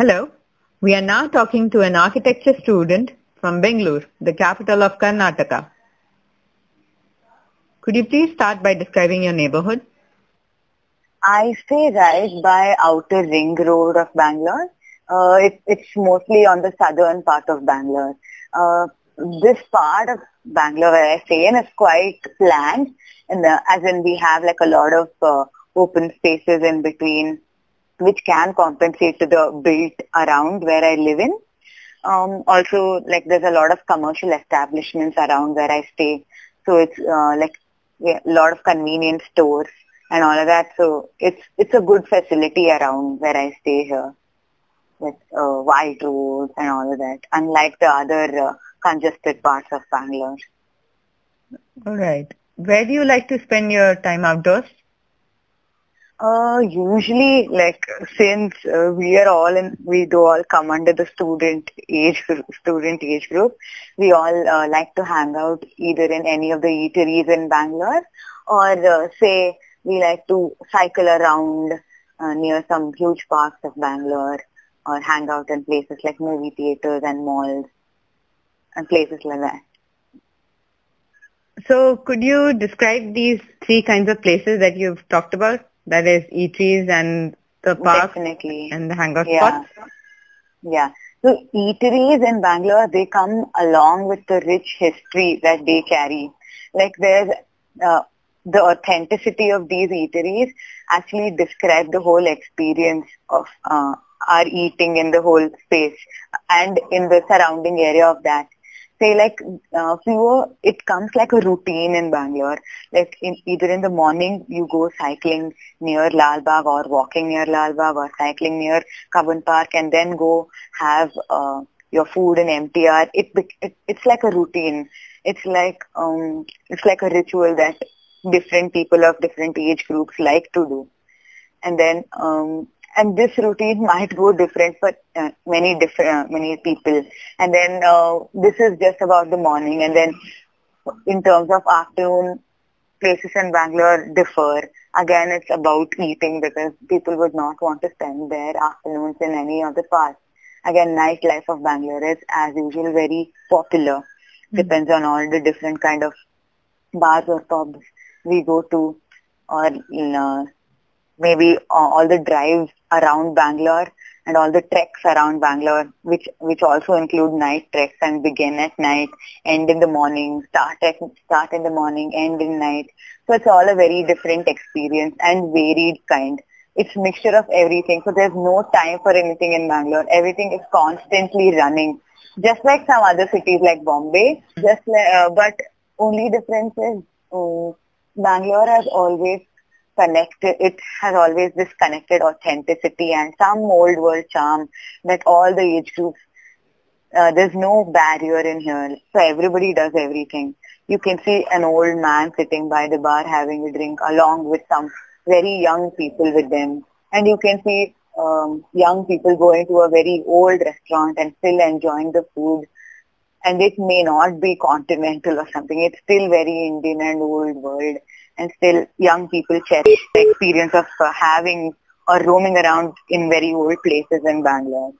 Hello. We are now talking to an architecture student from Bangalore, the capital of Karnataka. Could you please start by describing your neighborhood? I stay right by outer ring road of Bangalore. Uh, it, it's mostly on the southern part of Bangalore. Uh, this part of Bangalore where I stay in is quite planned, in the, as in we have like a lot of uh, open spaces in between which can compensate to the built around where I live in. Um, also, like there's a lot of commercial establishments around where I stay. So it's uh, like a lot of convenience stores and all of that. So it's it's a good facility around where I stay here with uh, wide roads and all of that, unlike the other uh, congested parts of Bangalore. All right. Where do you like to spend your time outdoors? Uh, usually, like since uh, we are all in, we do all come under the student age student age group. We all uh, like to hang out either in any of the eateries in Bangalore, or uh, say we like to cycle around uh, near some huge parks of Bangalore, or hang out in places like movie theaters and malls, and places like that. So, could you describe these three kinds of places that you've talked about? That is eateries and the park Definitely. and the hangout Yeah. spots. Yeah. So eateries in Bangalore, they come along with the rich history that they carry. Like there's uh, the authenticity of these eateries actually describe the whole experience of uh, our eating in the whole space and in the surrounding area of that. Say like uh, fewer, it comes like a routine in Bangalore. Like in either in the morning you go cycling near Lal Bagh or walking near Lal Bagh or cycling near Cubbon Park and then go have uh, your food in MTR. It, it it's like a routine. It's like um it's like a ritual that different people of different age groups like to do. And then um and this routine might go different for uh, many different uh, many people. And then uh, this is just about the morning. And then in terms of afternoon, places in Bangalore differ. Again, it's about eating because people would not want to spend their afternoons in any of the parts. Again, nightlife of Bangalore is as usual very popular. Depends on all the different kind of bars or pubs we go to or you know, maybe uh, all the drives around Bangalore and all the treks around Bangalore, which which also include night treks and begin at night, end in the morning, start at start in the morning, end in night. So it's all a very different experience and varied kind. It's mixture of everything. So there's no time for anything in Bangalore. Everything is constantly running, just like some other cities like Bombay. Just like, uh, but only difference is um, Bangalore has always connected, it has always this connected authenticity and some old world charm that all the age groups, uh, there's no barrier in here. So everybody does everything. You can see an old man sitting by the bar having a drink along with some very young people with them. And you can see um, young people going to a very old restaurant and still enjoying the food. And it may not be continental or something. It's still very Indian and old world and still young people cherish the experience of uh, having or roaming around in very old places in Bangalore.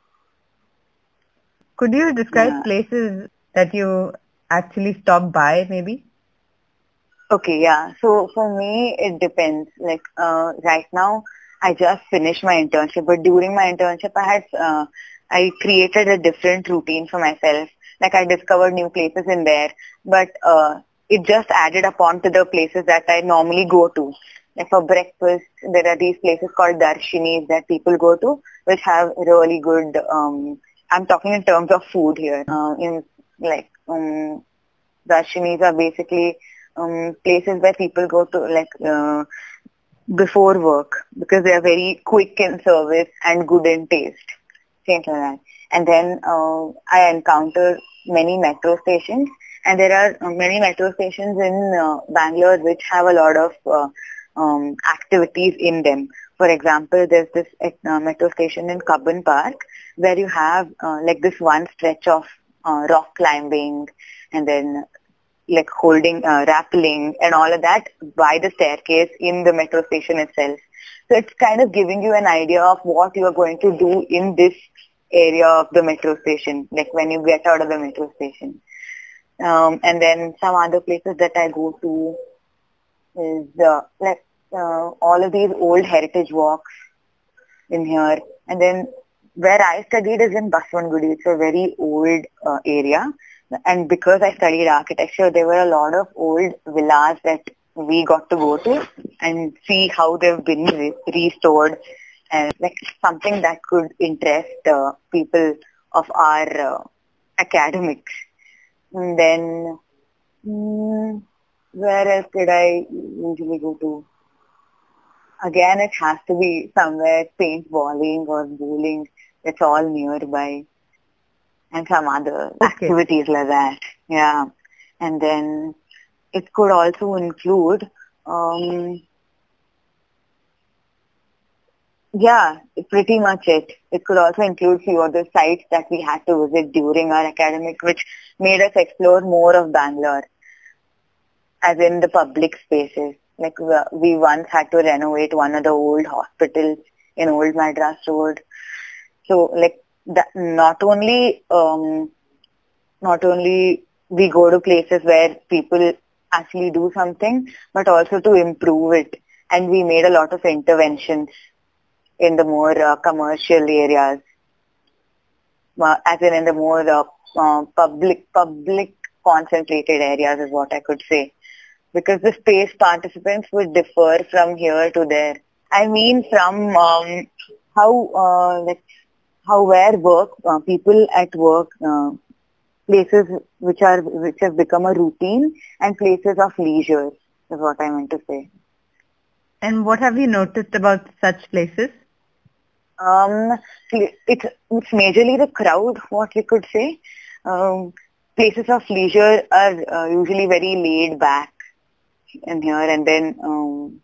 Could you describe Yeah. places that you actually stop by maybe? Okay, yeah. So for me, it depends. Like uh, right now, I just finished my internship, but during my internship, I had uh, I created a different routine for myself. Like I discovered new places in there, but uh, it just added upon to the places that I normally go to. Like for breakfast, there are these places called darshinis that people go to, which have really good. Um, I'm talking in terms of food here. Uh, in like um, darshinis are basically um, places where people go to like uh, before work because they are very quick in service and good in taste, things like that. And then uh, I encounter many metro stations, and there are many metro stations in uh, Bangalore which have a lot of uh, um, activities in them. For example, there's this uh, metro station in Cubbon Park where you have uh, like this one stretch of uh, rock climbing and then like holding, uh, rappelling and all of that by the staircase in the metro station itself. So it's kind of giving you an idea of what you are going to do in this area of the metro station, like when you get out of the metro station. Um, and then some other places that I go to is uh, like uh, all of these old heritage walks in here. And then where I studied is in Basavanagudi. It's a very old uh, area. And because I studied architecture, there were a lot of old villas that we got to go to and see how they've been re- restored and like something that could interest uh, people of our uh, academics. And then, mm, where else did I usually go to? Again, it has to be somewhere paintballing or bowling. It's all nearby. And some other okay. activities like that. Yeah. And then it could also include um, yeah, pretty much it. It could also include few other sites that we had to visit during our academic, which made us explore more of Bangalore, as in the public spaces. Like we once had to renovate one of the old hospitals in Old Madras Road. So like that, not only um, not only we go to places where people actually do something, but also to improve it. And we made a lot of interventions in the more uh, commercial areas, uh, as in in the more uh, uh, public public concentrated areas is what I could say. Because the space participants would differ from here to there. I mean from um, how uh, like how where work uh, people at work places which are which have become a routine and places of leisure is what I meant to say. And what have you noticed about such places? Um, it's, it's majorly the crowd, what we could say. Um, places of leisure are uh, usually very laid back in here and then um,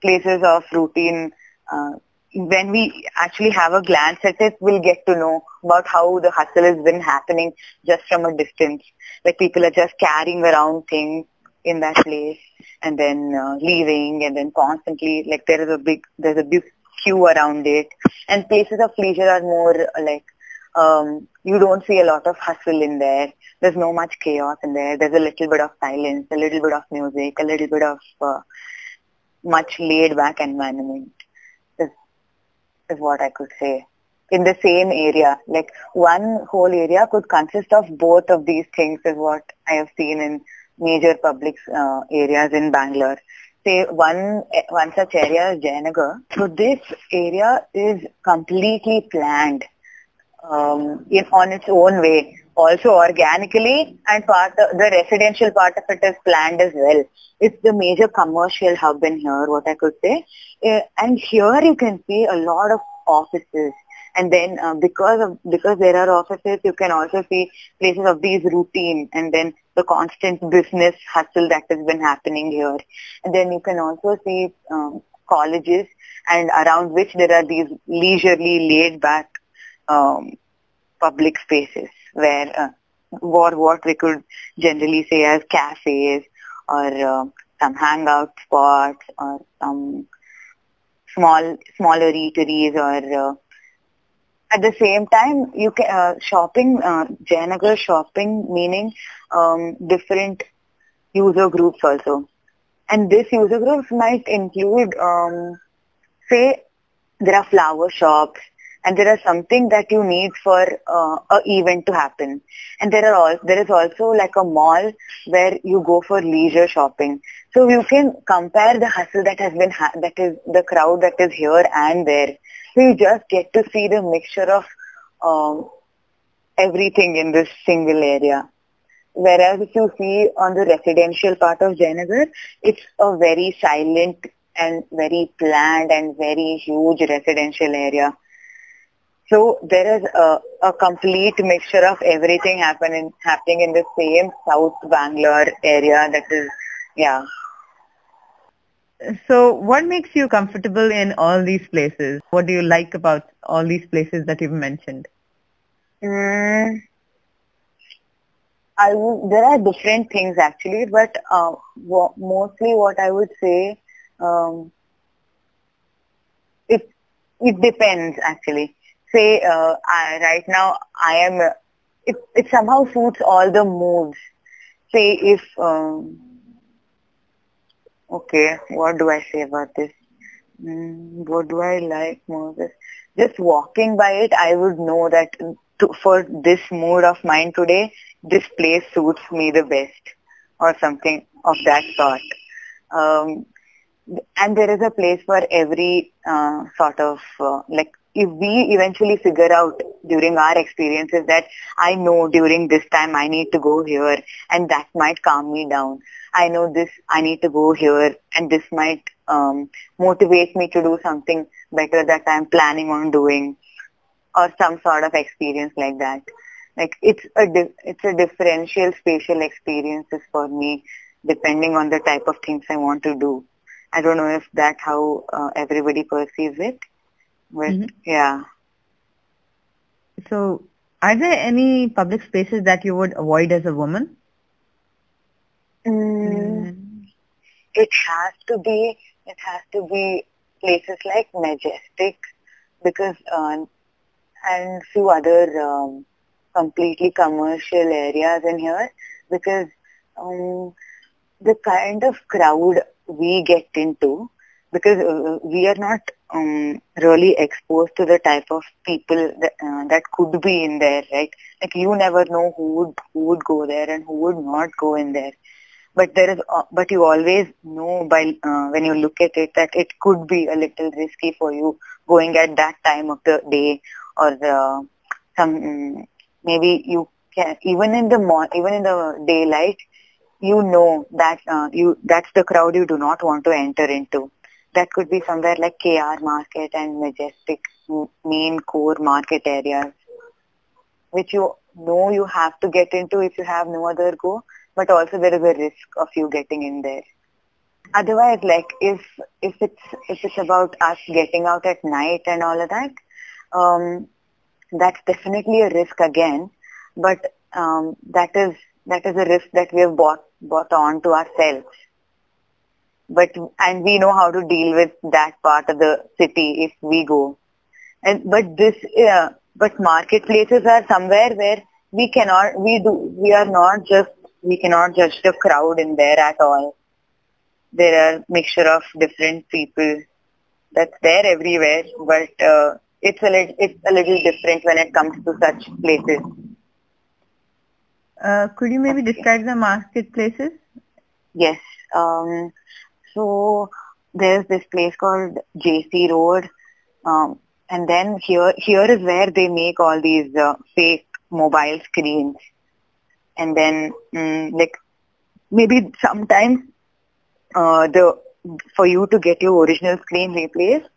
places of routine, uh, when we actually have a glance at it, we'll get to know about how the hustle has been happening just from a distance. Like people are just carrying around things in that place and then uh, leaving and then constantly like there is a big there's a big queue around it. And places of leisure are more like um, you don't see a lot of hustle in there. There's no much chaos in there. There's a little bit of silence, a little bit of music, a little bit of uh, much laid back environment is, is what I could say. In the same area, like one whole area could consist of both of these things is what I have seen in major public uh, areas in Bangalore say one one such area is Jayanagar. So this area is completely planned um, in on its own way. Also organically and part of, the residential part of it is planned as well. It's the major commercial hub in here, what I could say. Uh, and here you can see a lot of offices and then uh, because of because there are offices you can also see places of these routine and then the constant business hustle that has been happening here. And then you can also see um, colleges and around which there are these leisurely laid back um, public spaces where uh, what, what we could generally say as cafes or uh, some hangout spots or some small smaller eateries or uh, at the same time, you can uh, shopping, uh, shopping, meaning um, different user groups also. And this user groups might include, um, say, there are flower shops, and there is something that you need for uh, a event to happen. And there are all there is also like a mall where you go for leisure shopping. So you can compare the hustle that has been ha- that is the crowd that is here and there. So you just get to see the mixture of um, everything in this single area. Whereas if you see on the residential part of Jayanagar, it's a very silent and very planned and very huge residential area. So there is a, a complete mixture of everything happening happening in the same South Bangalore area that is, yeah. So what makes you comfortable in all these places? What do you like about all these places that you've mentioned? Mm, I w- there are different things actually, but uh, w- mostly what I would say, um, it it depends actually. Say uh, I, right now I am uh, it it somehow suits all the moods. Say if um, okay, what do I say about this? Mm, what do I like more? Just walking by it, I would know that to, for this mood of mine today, this place suits me the best or something of that sort. Um, and there is a place for every uh, sort of uh, like if we eventually figure out during our experiences that I know during this time I need to go here and that might calm me down. I know this I need to go here and this might um, motivate me to do something better that I'm planning on doing or some sort of experience like that. Like it's a di- it's a differential spatial experiences for me depending on the type of things I want to do. I don't know if that's how uh, everybody perceives it, but mm-hmm. yeah. So, are there any public spaces that you would avoid as a woman? Mm, mm. It has to be. It has to be places like Majestic, because uh, and few other um, completely commercial areas in here, because um, the kind of crowd we get into because uh, we are not um, really exposed to the type of people that, uh, that could be in there, right? Like you never know who would who would go there and who would not go in there. But there is, uh, but you always know by uh, when you look at it that it could be a little risky for you going at that time of the day or the some maybe you can even in the mo- even in the daylight you know that uh, you that's the crowd you do not want to enter into. That could be somewhere like KR Market and Majestic main core market areas, which you know you have to get into if you have no other go, but also there is a risk of you getting in there. Otherwise, like if if it's if it's about us getting out at night and all of that, um, that's definitely a risk again. But um, that is that is a risk that we have bought bought on to ourselves. But and we know how to deal with that part of the city if we go. And but this uh, but marketplaces are somewhere where we cannot we do we are not just we cannot judge the crowd in there at all. There are mixture of different people that's there everywhere, but uh, it's a little it's a little different when it comes to such places. Uh, could you maybe describe the marketplaces? Yes. Um, so there's this place called JC Road, um, and then here here is where they make all these uh, fake mobile screens, and then mm, like maybe sometimes uh, the for you to get your original screen replaced,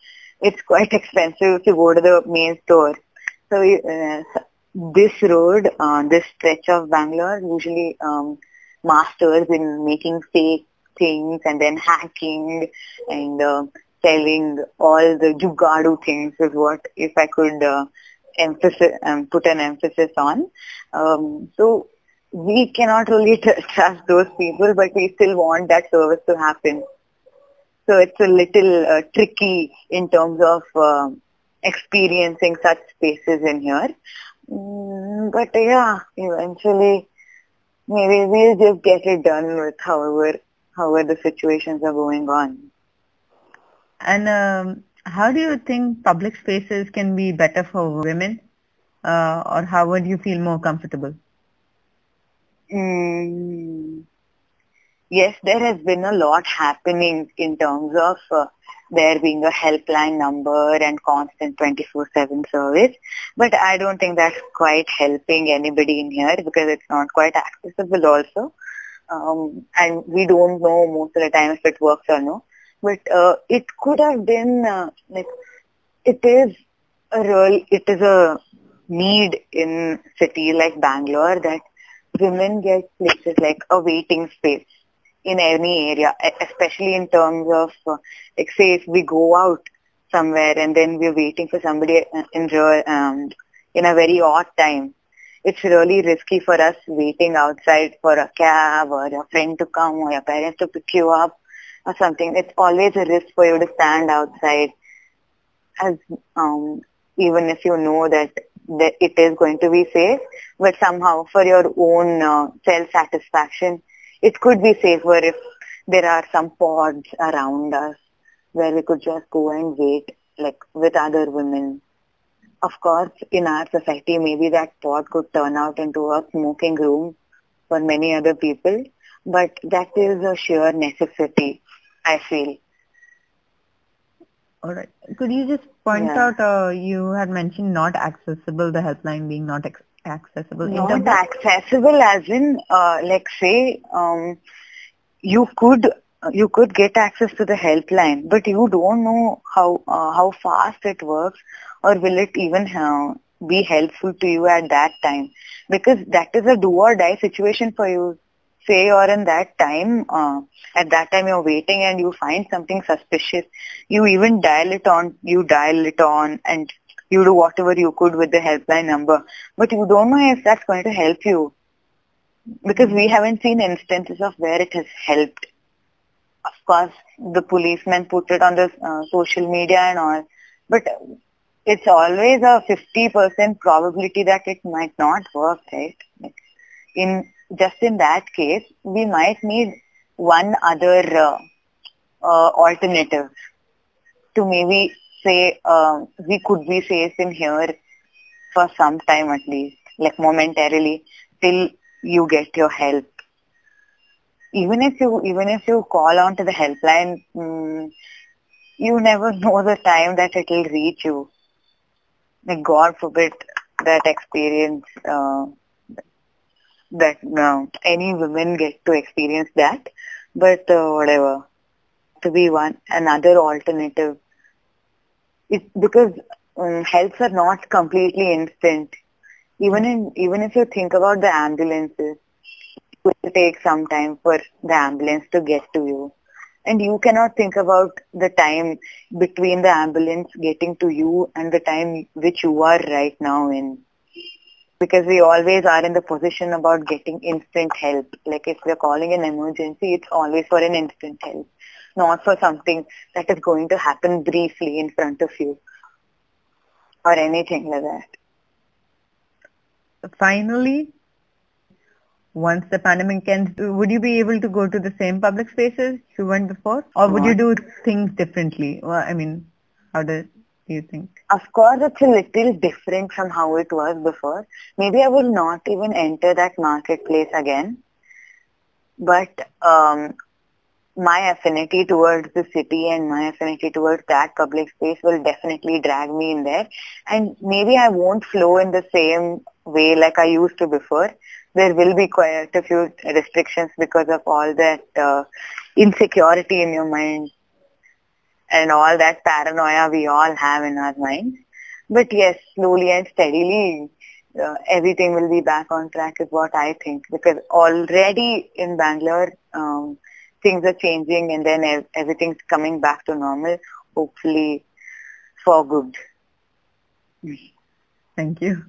it's quite expensive to go to the main store. So uh, this road, uh, this stretch of Bangalore usually um, masters in making fake things and then hacking and uh, selling all the jugadu things is what if I could uh, emphasis um, put an emphasis on. Um, so we cannot really trust those people, but we still want that service to happen. So it's a little uh, tricky in terms of uh, experiencing such spaces in here. Mm, but yeah, eventually maybe we'll just get it done with however however the situations are going on. And um, how do you think public spaces can be better for women, uh, or how would you feel more comfortable? Mm, yes, there has been a lot happening in terms of uh, there being a helpline number and constant 24-7 service. But I don't think that's quite helping anybody in here because it's not quite accessible also. Um, and we don't know most of the time if it works or no. But uh, it could have been uh, like it is a real it is a need in city like Bangalore that women get places like a waiting space in any area, especially in terms of, uh, like say if we go out somewhere and then we're waiting for somebody uh, in, um, in a very odd time. It's really risky for us waiting outside for a cab or a friend to come or your parents to pick you up or something. It's always a risk for you to stand outside. as um, even if you know that, that it is going to be safe, but somehow for your own uh, self-satisfaction, it could be safer if there are some pods around us where we could just go and wait like with other women. Of course, in our society, maybe that pod could turn out into a smoking room for many other people, but that is a sheer necessity, I feel. All right. Could you just point yeah. out, uh, you had mentioned not accessible, the helpline being not ex- accessible. Not accessible as in, uh, like say, um, you could you could get access to the helpline, but you don't know how uh, how fast it works, or will it even uh, be helpful to you at that time? Because that is a do or die situation for you. Say or in that time, uh, at that time you're waiting and you find something suspicious, you even dial it on, you dial it on, and you do whatever you could with the helpline number, but you don't know if that's going to help you because we haven't seen instances of where it has helped course, the policemen put it on the uh, social media and all, but it's always a 50% probability that it might not work, right? In just in that case, we might need one other uh, uh, alternative to maybe say uh, we could be safe in here for some time at least, like momentarily, till you get your help even if you even if you call on to the helpline, mm, you never know the time that it will reach you. Like God forbid that experience uh, that uh, any women get to experience that, but uh, whatever. To be one another alternative, it's because um, helps are not completely instant. Even in even if you think about the ambulances, will take some time for the ambulance to get to you. And you cannot think about the time between the ambulance getting to you and the time which you are right now in. Because we always are in the position about getting instant help. Like if we're calling an emergency, it's always for an instant help, not for something that is going to happen briefly in front of you or anything like that. Finally, once the pandemic ends, would you be able to go to the same public spaces you went before? Or would you do things differently? Well, I mean, how do, you think? Of course, it's a little different from how it was before. Maybe I will not even enter that marketplace again. But um, my affinity towards the city and my affinity towards that public space will definitely drag me in there. And maybe I won't flow in the same way like I used to before there will be quite a few restrictions because of all that uh, insecurity in your mind and all that paranoia we all have in our minds. But yes, slowly and steadily, uh, everything will be back on track is what I think because already in Bangalore, um, things are changing and then ev- everything's coming back to normal, hopefully for good. Thank you.